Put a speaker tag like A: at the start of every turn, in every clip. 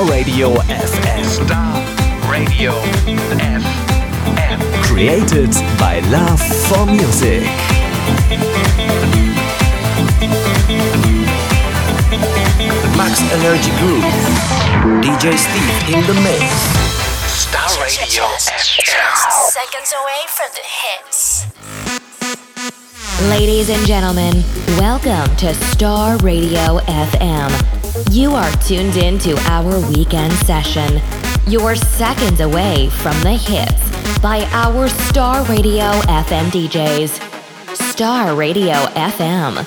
A: Star Radio FM.
B: Star Radio FM.
A: Created by Love for Music. Max Energy Group. DJ Steve in the mix.
B: Star Radio FM.
C: Seconds away from the hits.
D: Ladies and gentlemen, welcome to Star Radio FM. You are tuned in to our weekend session. You're seconds away from the hits by our Star Radio FM DJs. Star Radio FM.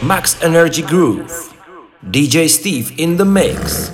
A: Max Energy Groove. DJ Steve in the mix.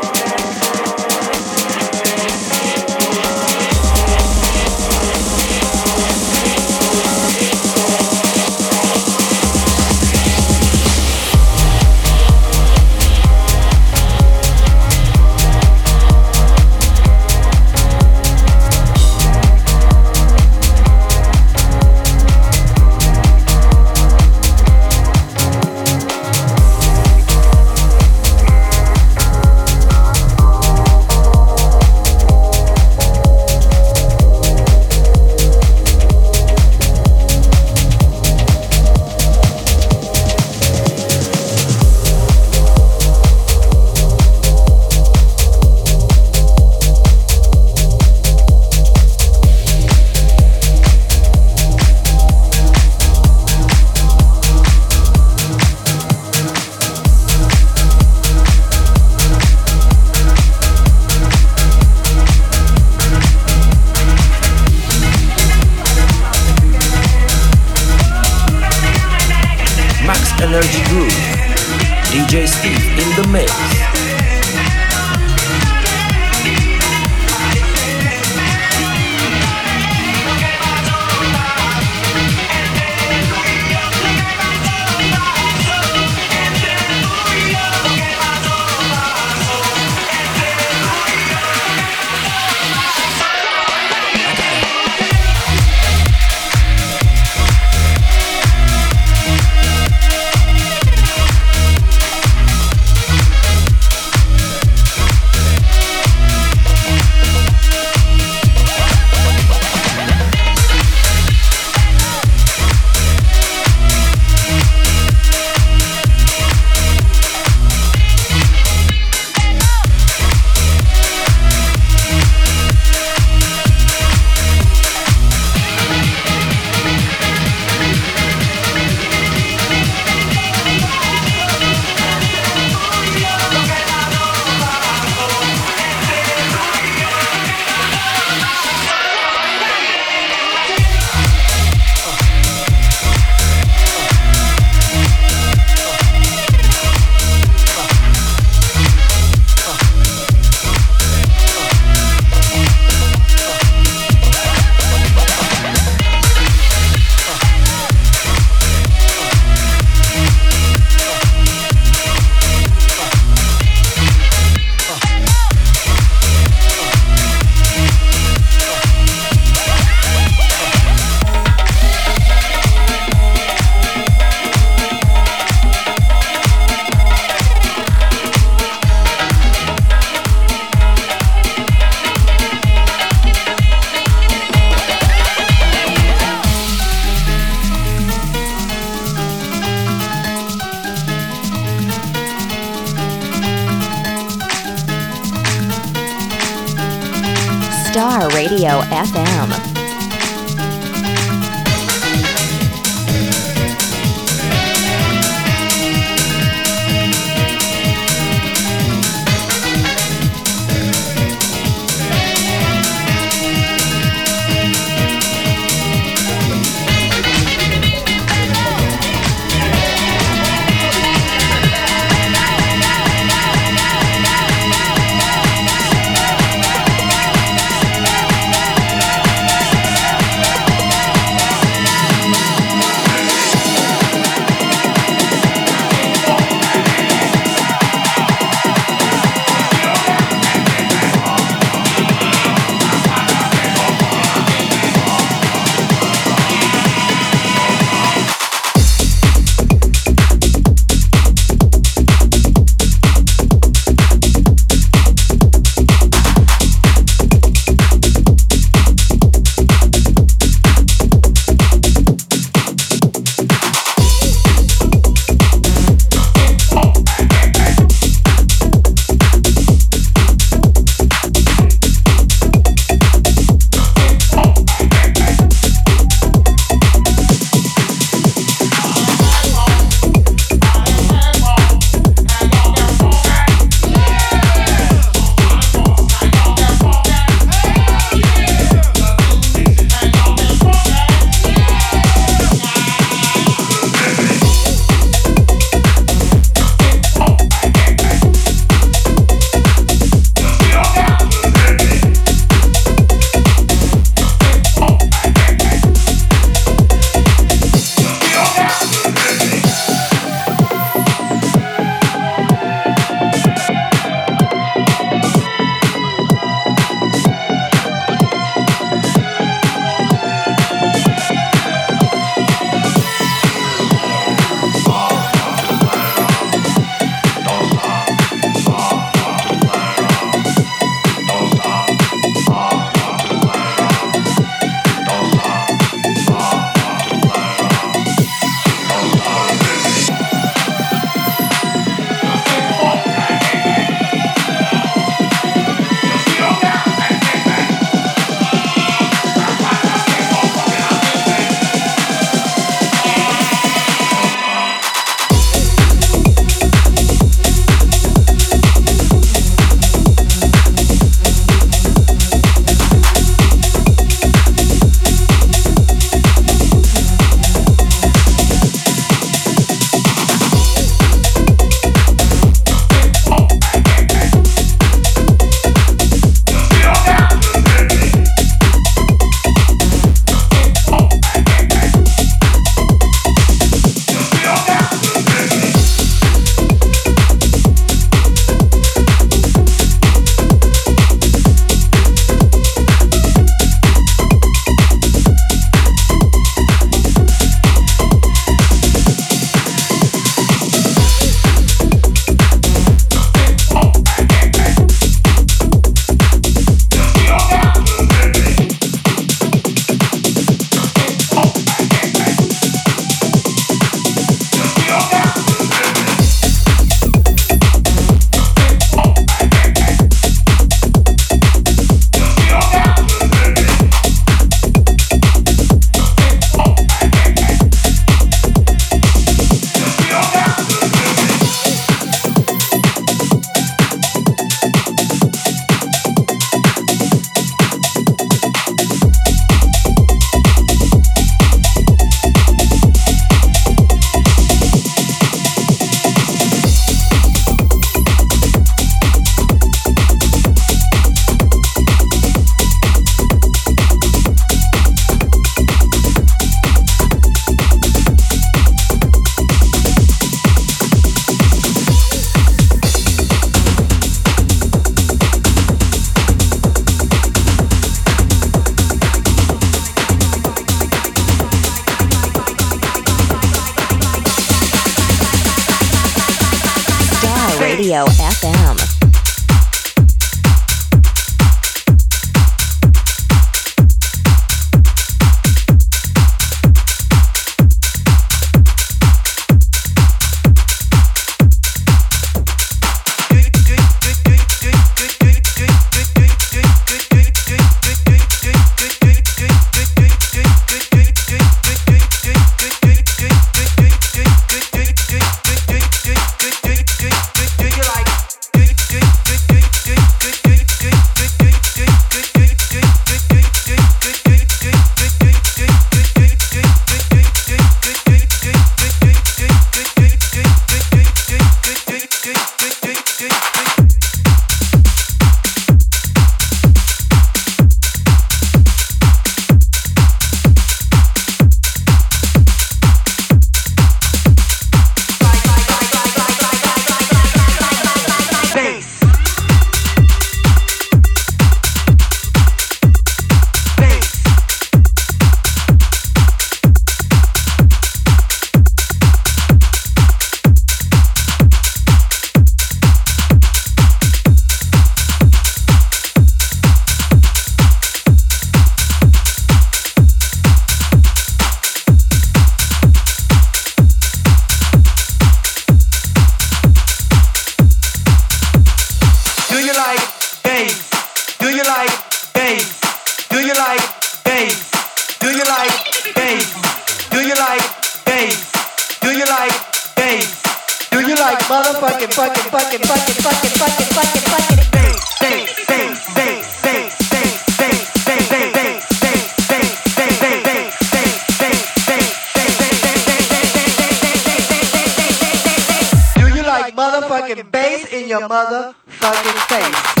E: motherfucking bass in
F: your
G: motherfucking face.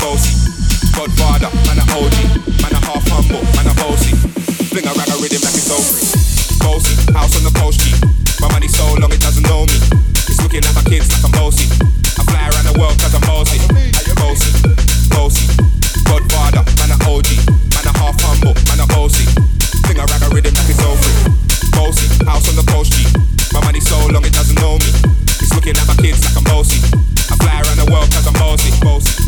G: bossy. Godfather, man a
H: OG, man
I: a
J: half humble, man a
K: bossy. Fling a rag a rhythm like it's so free. Bossy, house on the post key. My money
F: so
K: long
F: it doesn't
K: know me. It's looking at my kids like I'm bossy. I fly around the world cause I'm bossy. Bossy, bossy. Godfather, man a OG, man a half humble, man a bossy. Fling a rag a rhythm like it's so free. Bossy, house on the post key. My money so long it doesn't know me. It's looking at my kids like I'm bossy. I fly around the world cause I'm bossy, bossy.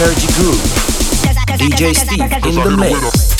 K: Energy Groove. DJ Steve in the mix.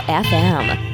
K: FM.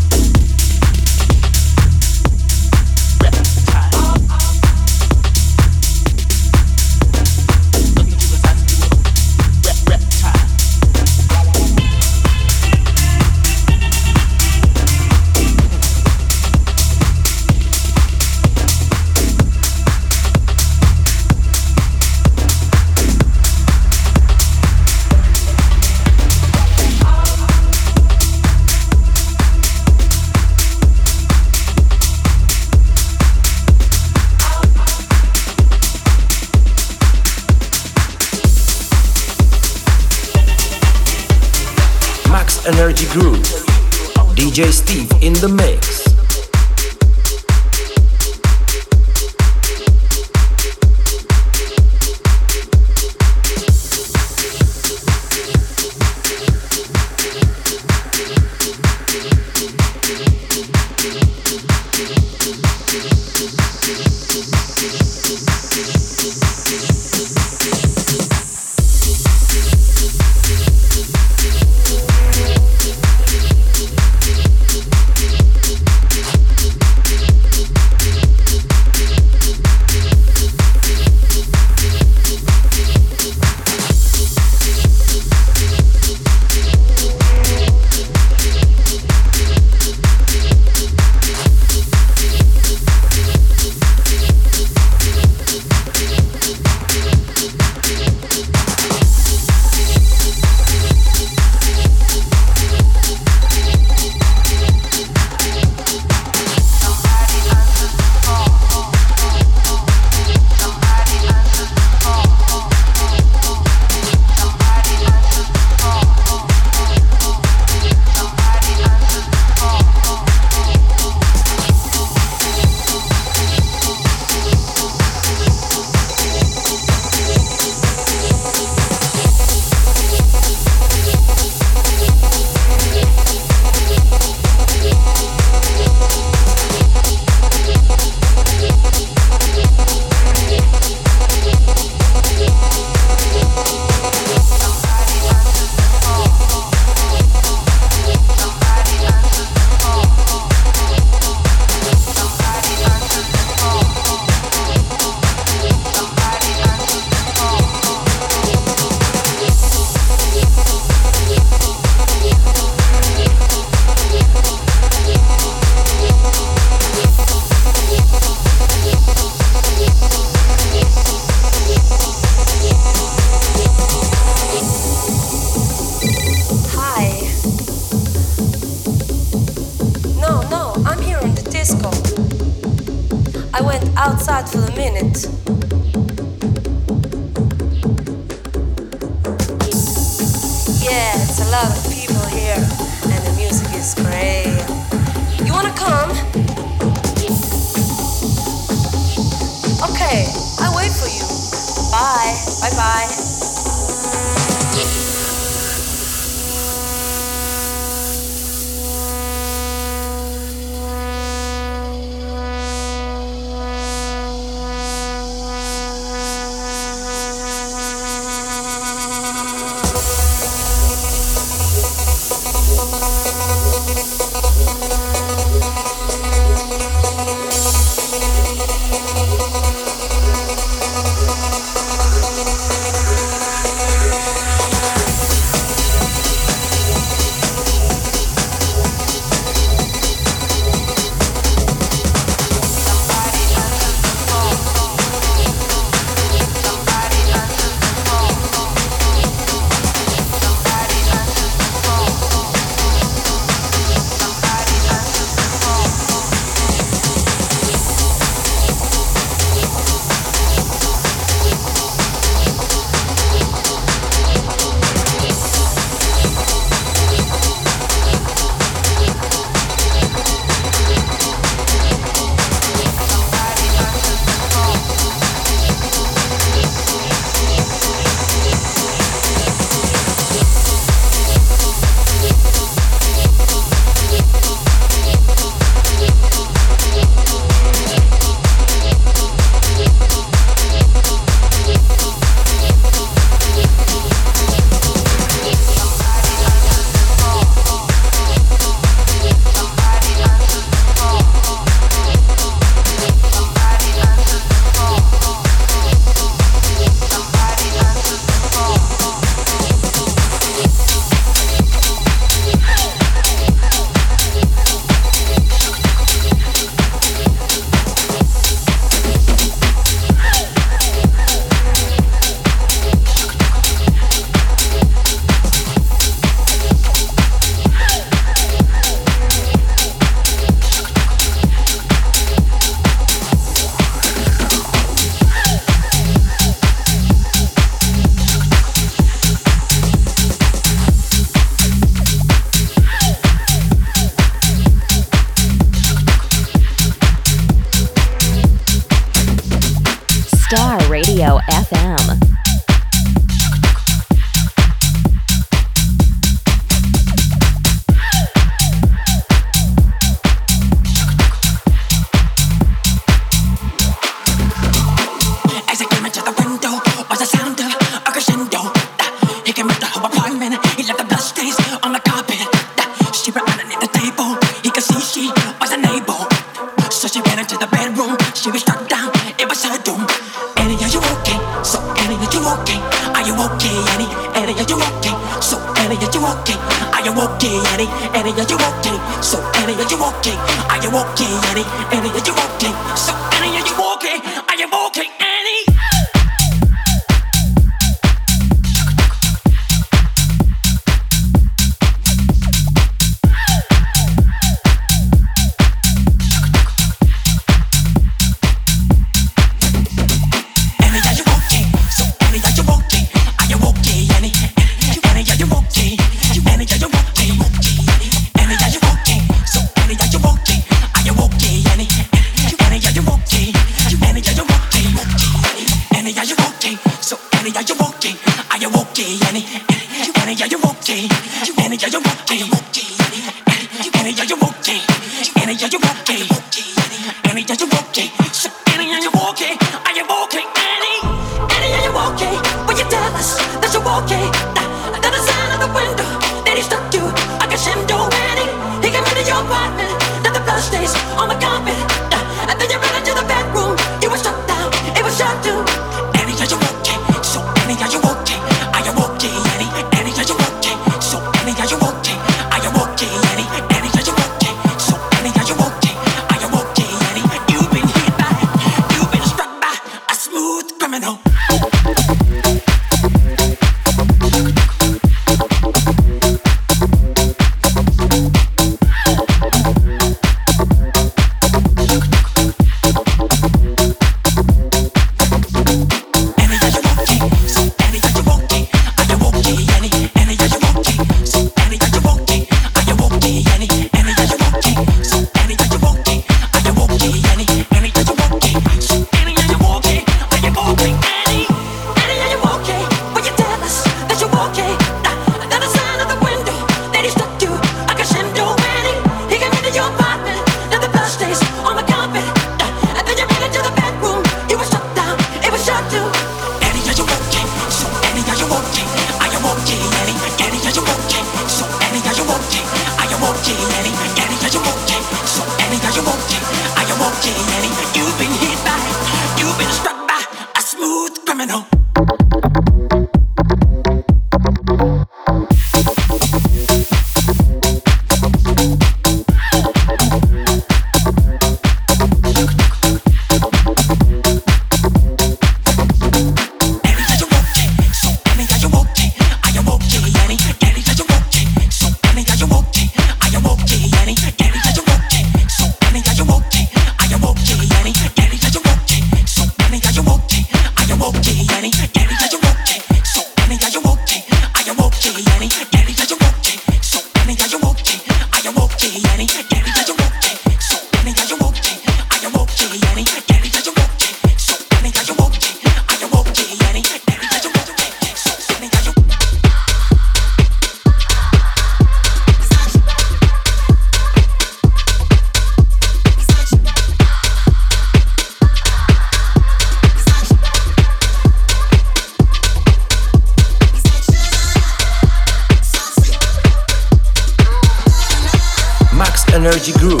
K: Energy Groove.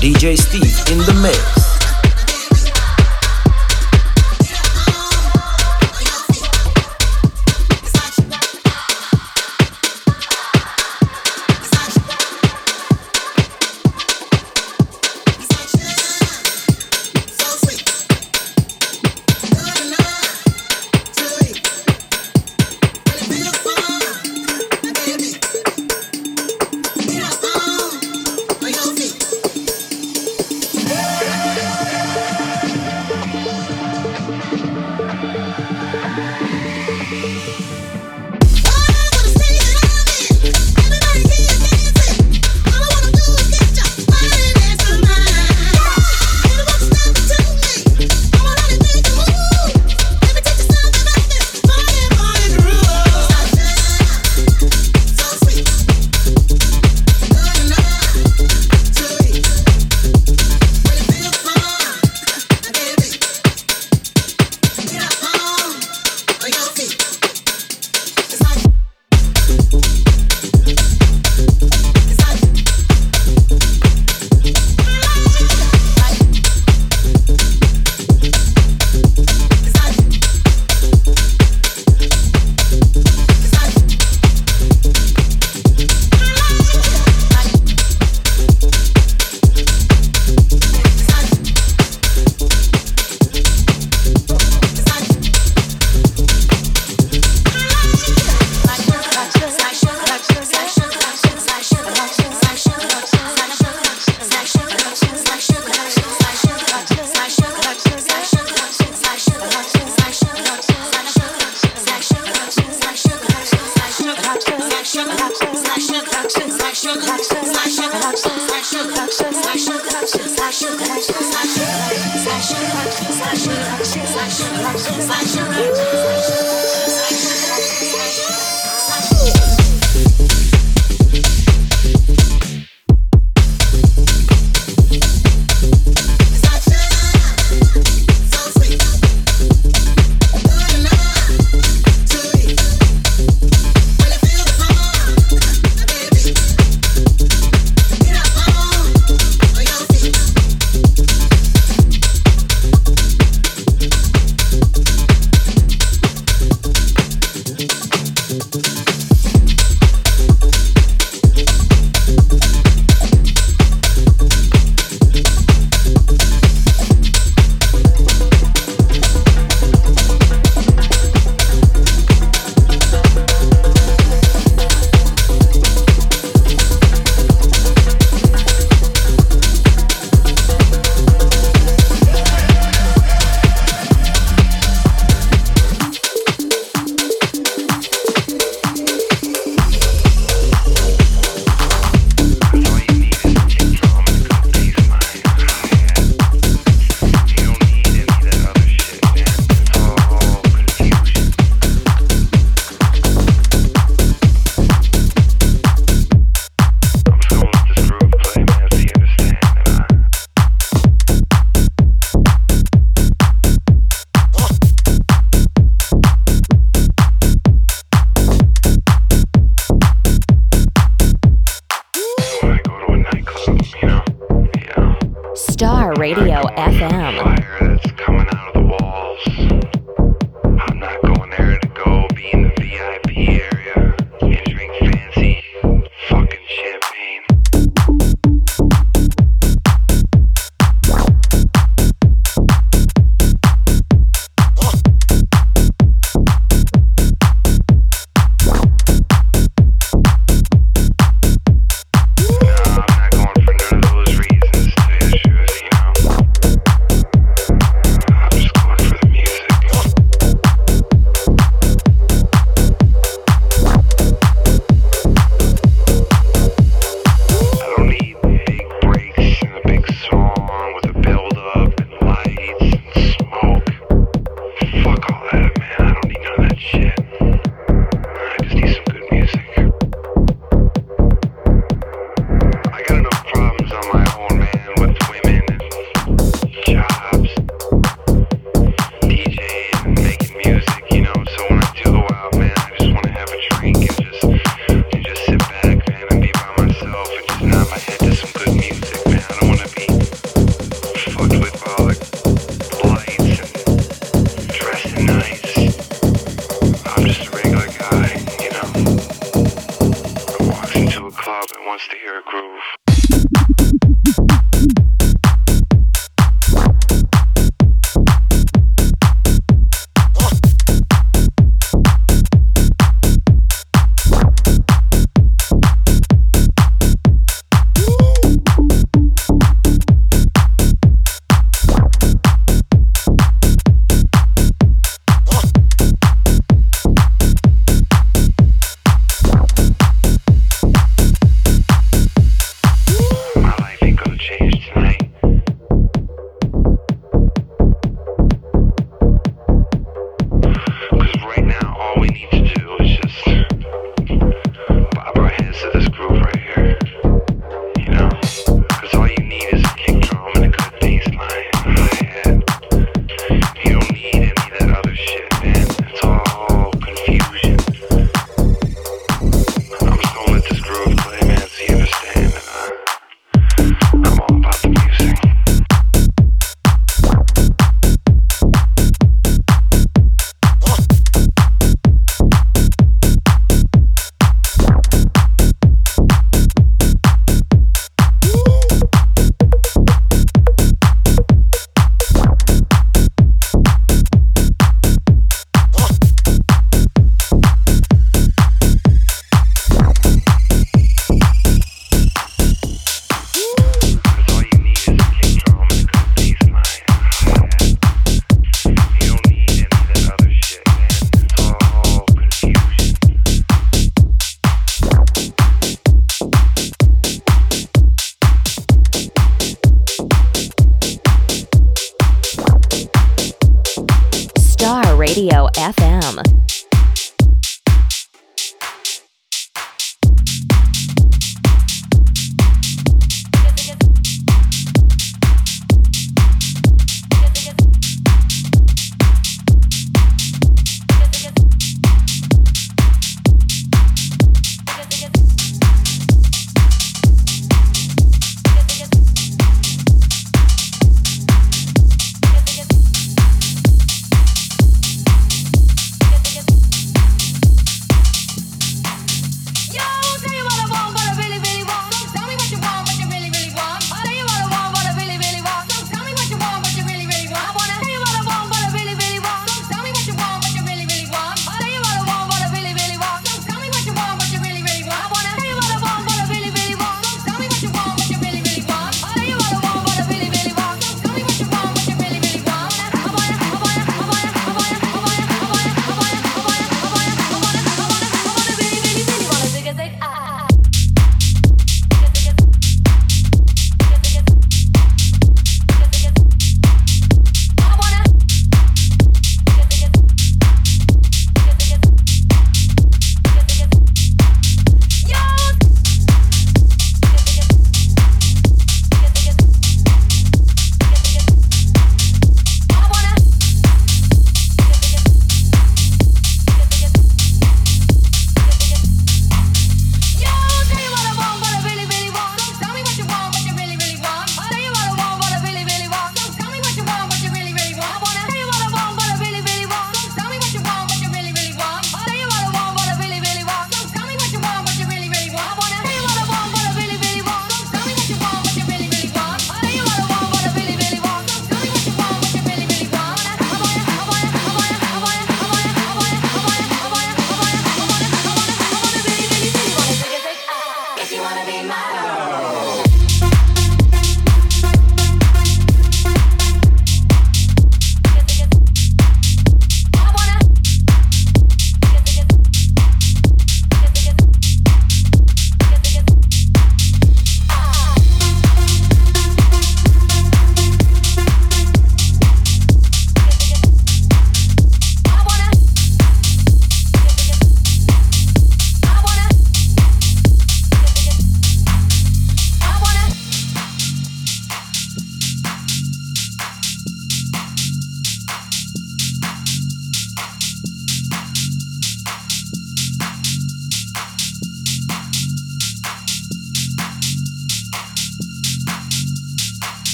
K: DJ Steve in the mix.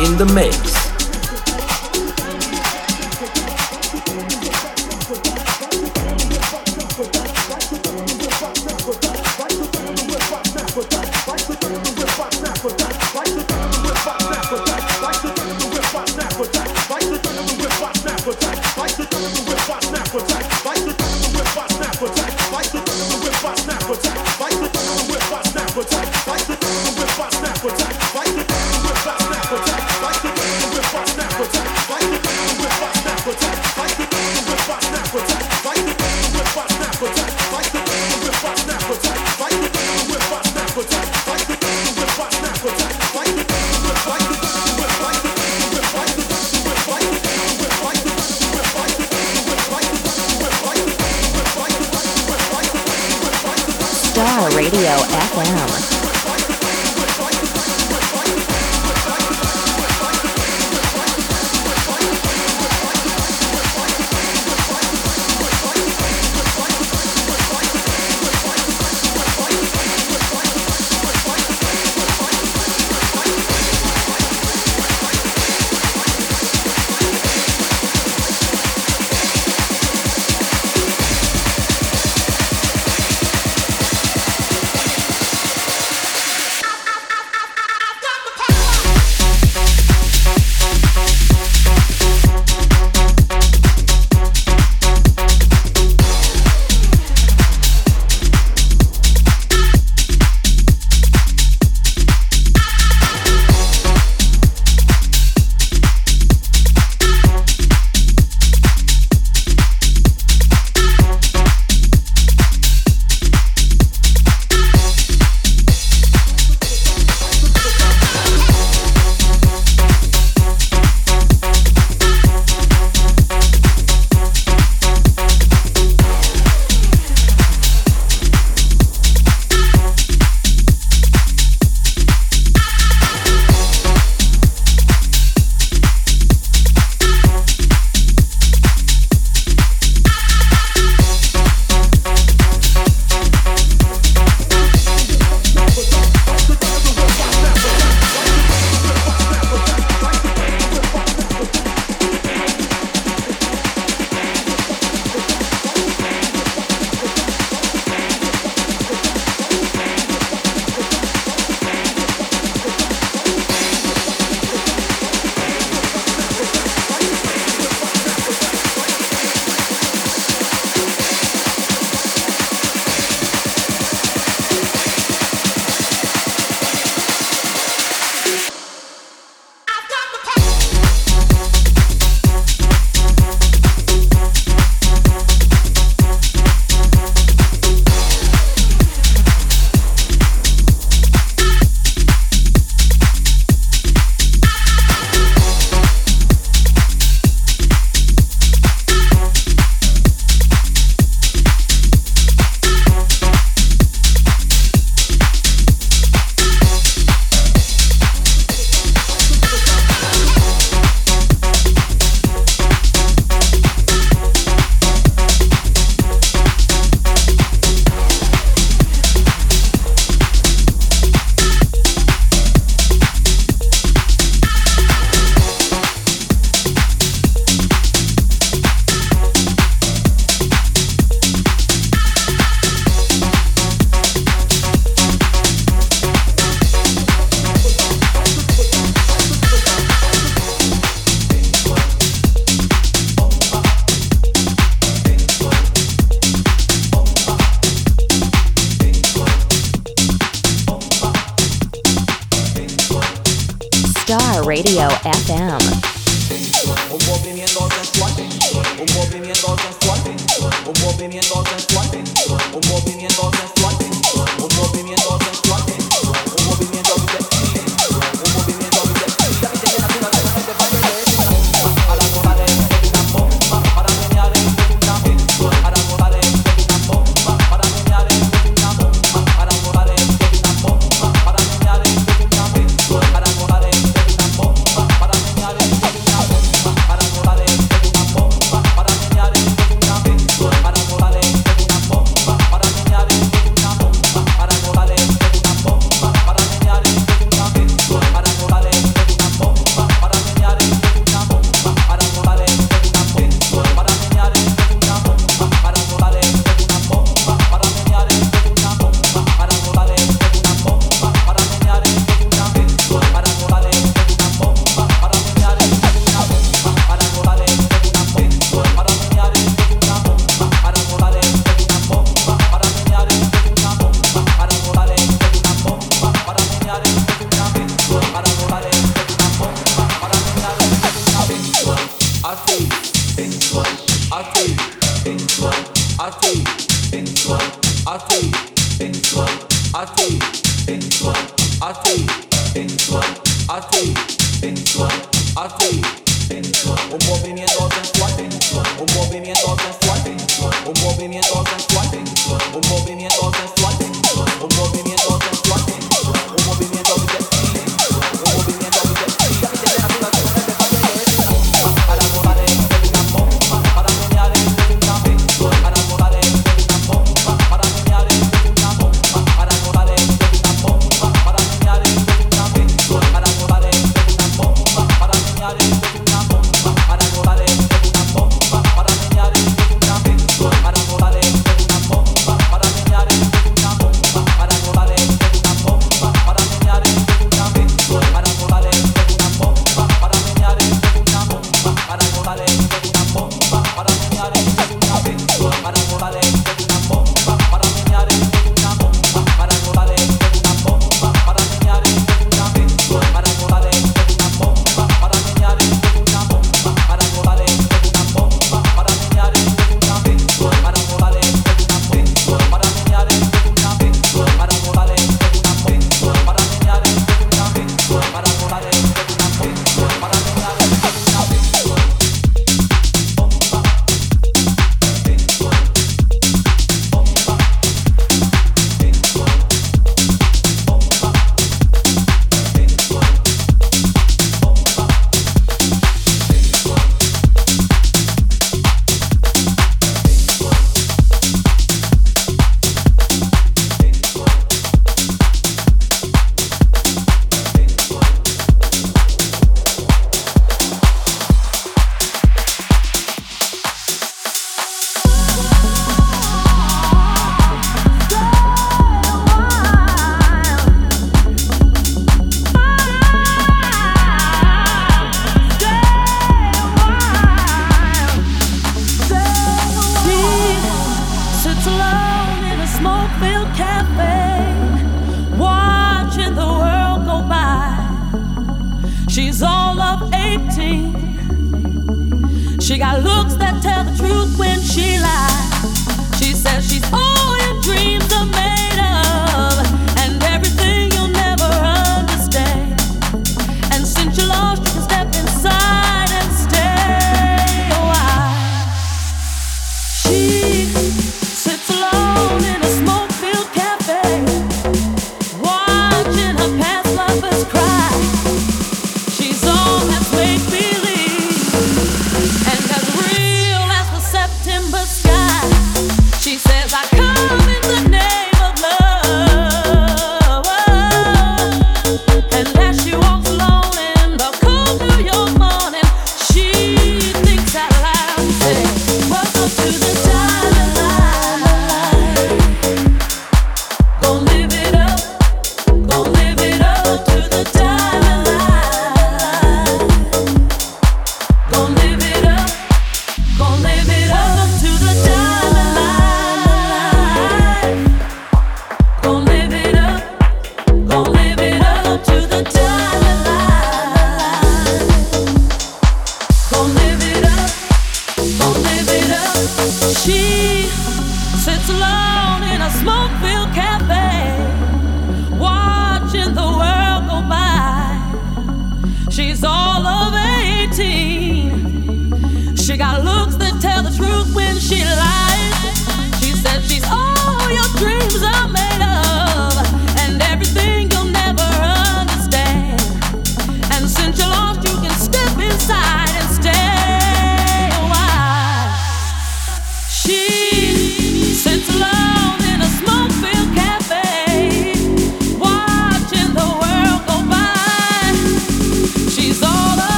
K: In the mix.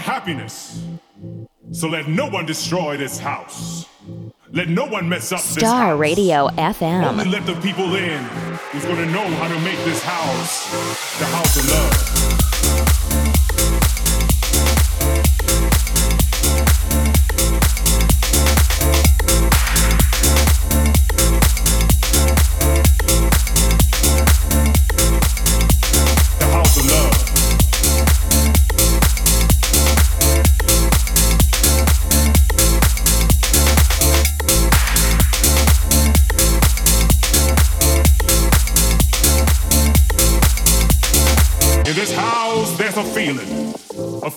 K: happiness. So let no one destroy this house. Let no one mess up Star Radio FM. Only let the people in who's gonna know how to make this house the house of love.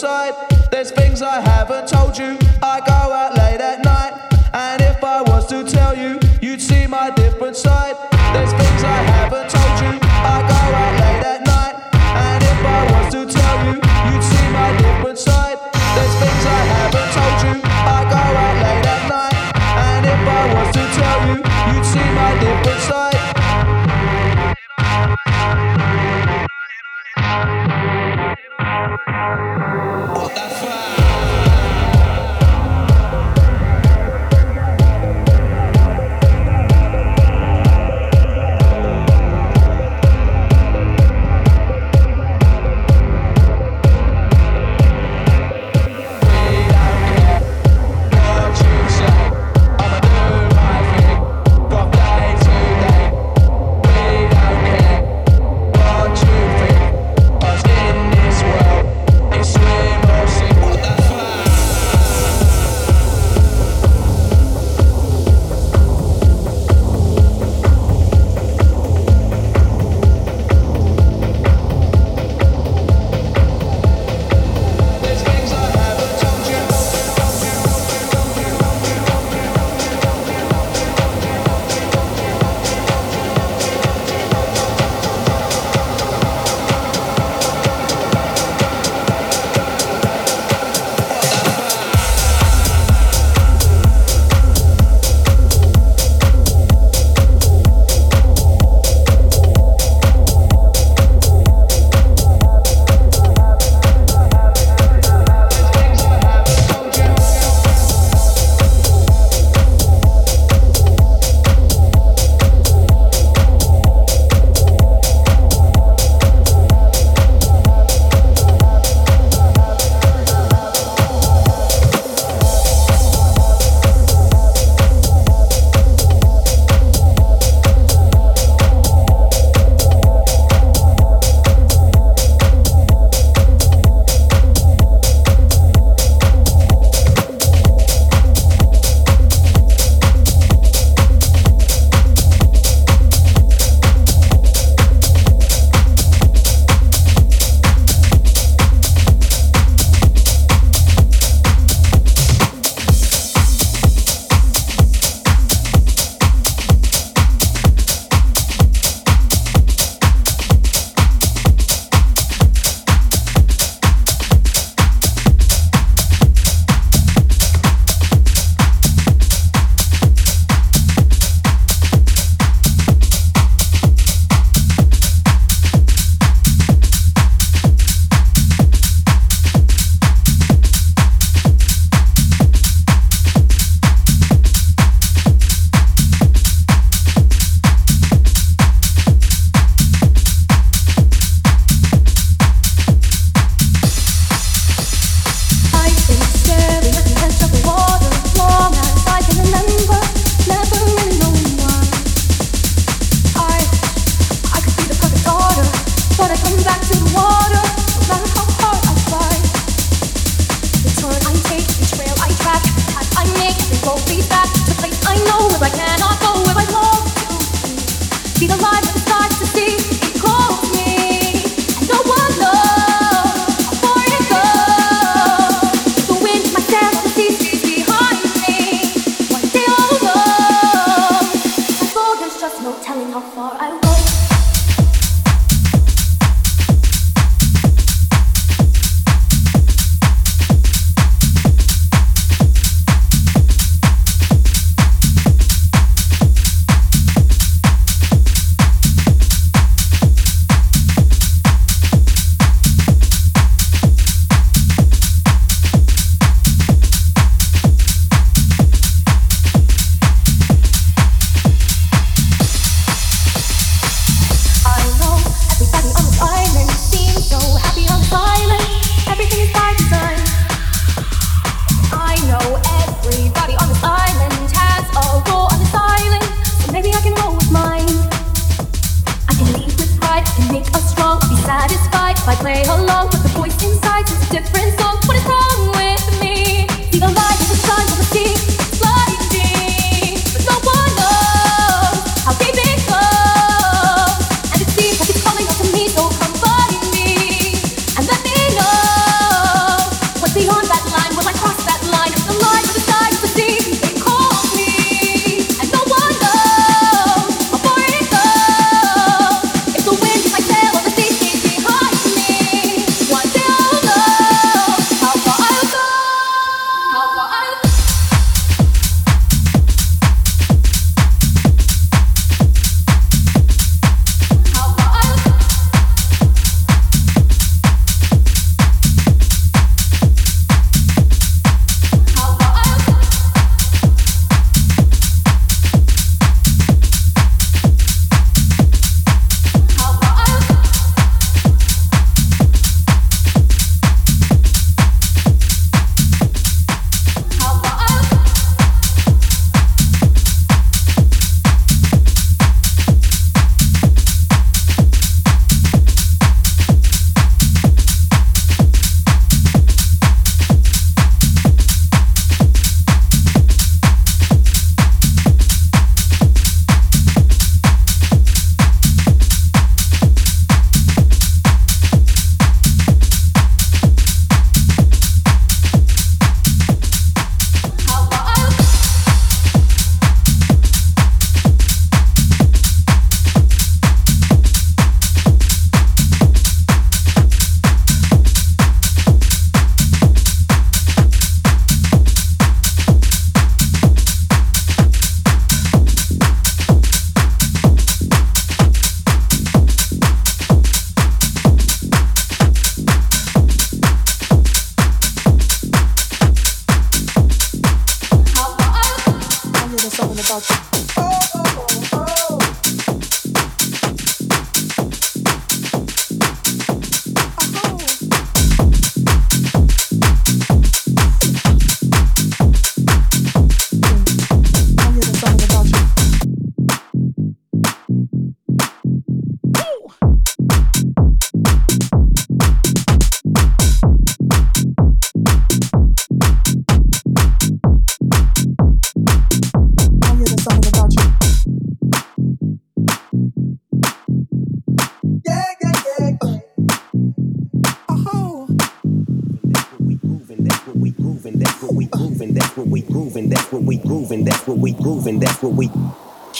F: side. There's things I haven't.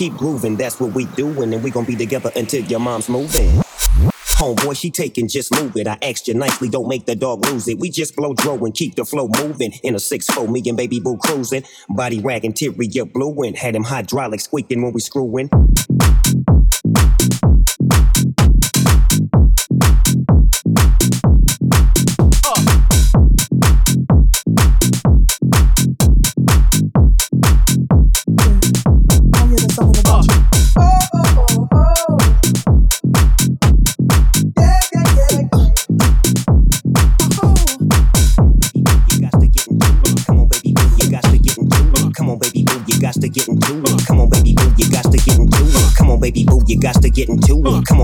L: Keep grooving, that's what we doing, and we gonna be together until your mom's moving. Homeboy, she taking, just move it. I asked you nicely, don't make the dog lose it. We just blow dro and keep the flow moving. In a 6-4, me and baby boo cruising. Body rag interior blueing. Had him hydraulic squeaking when we screwing.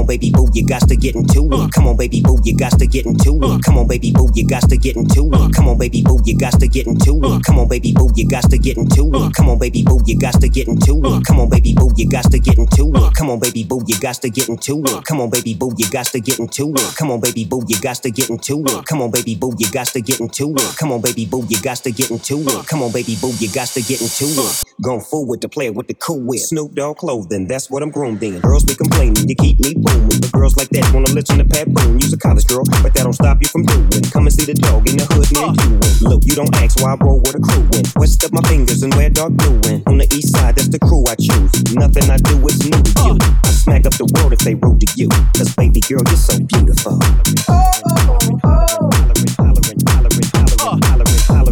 L: Baby boo, you got to get into it. Come on, baby boo, you got to get into it. Come on, baby boo, you got to get into it. Come on, baby boo, you got to get into it. Come on, baby boo, you got to get into it. Come on, baby boo, you got to get into it. Come on, baby boo, you got to get into it. Come on, baby boo, you got to get into it. Come on, baby boo, you got to get into it. Come on, baby boo, you got to get into it. Come on, baby boo, you got to get into it. Come on, baby boo, you got to get into it. Come on, baby boo, you got to get into it. Going forward to play with the cool whip. Snoop Dogg clothing, that's what I'm grooming. room then. Girls be complaining, you keep me booming. But girls like that wanna listen to Pat Boone. You's a college girl, but that don't stop you from doing. Come and see the dog in the hood, man, you. Look, you don't ask why I roll with a crew in. West up my fingers and wear dark blue in. On the east side, that's the crew I choose. Nothing I do is new to you. I smack up the world if they rude to you. Cause baby girl, you're so beautiful. Oh, oh, oh. hollering, hollering, hollering, hollering,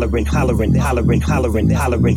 L: hollering, hollering, hollering, hollering, hollering. Hollering,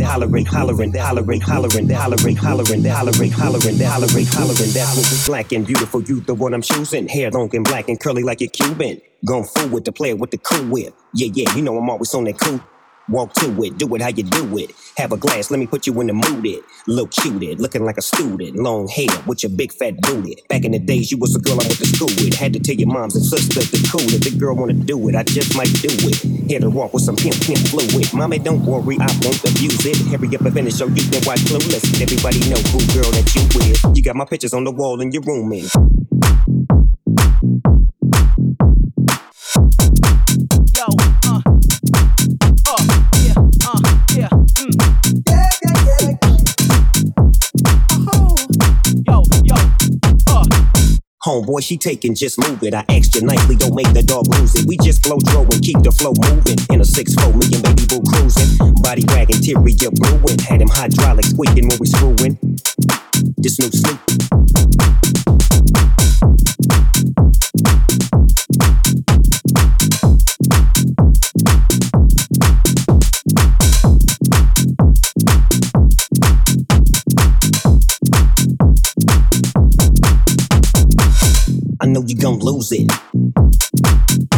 L: hollering, hollering, hollering, hollering, hollering, hollering, hollering, hollering, hollering, hollering. That's what black and beautiful You the one I'm choosing. Hair long and black and curly like a Cuban. Gone forward with the player with the cool whip. Yeah, yeah, you know I'm always on that cool. Walk to it, do it how you do it. Have a glass, let me put you in the mood. It look cute, it, looking like a student. Long hair with your big fat booty. Back in the days, you was a girl I went to school with. Had to tell your moms and sisters to cool it. The girl wanna do it, I just might do it. Hit her off with some pimp pimp fluid. Mommy, don't worry, I won't abuse it. Hurry up and finish so you can watch Clueless. Everybody know who girl that you with. You got my pictures on the wall in your room, man. Homeboy, she taking, just move it. I asked you nicely, don't make the dog lose it. We just flow throw and keep the flow moving. In a 6-4 million baby boo cruising. Body wagging, teary, you brewing. Had him hydraulic squeaking when we screwing. This new sleep. know you gon' lose it.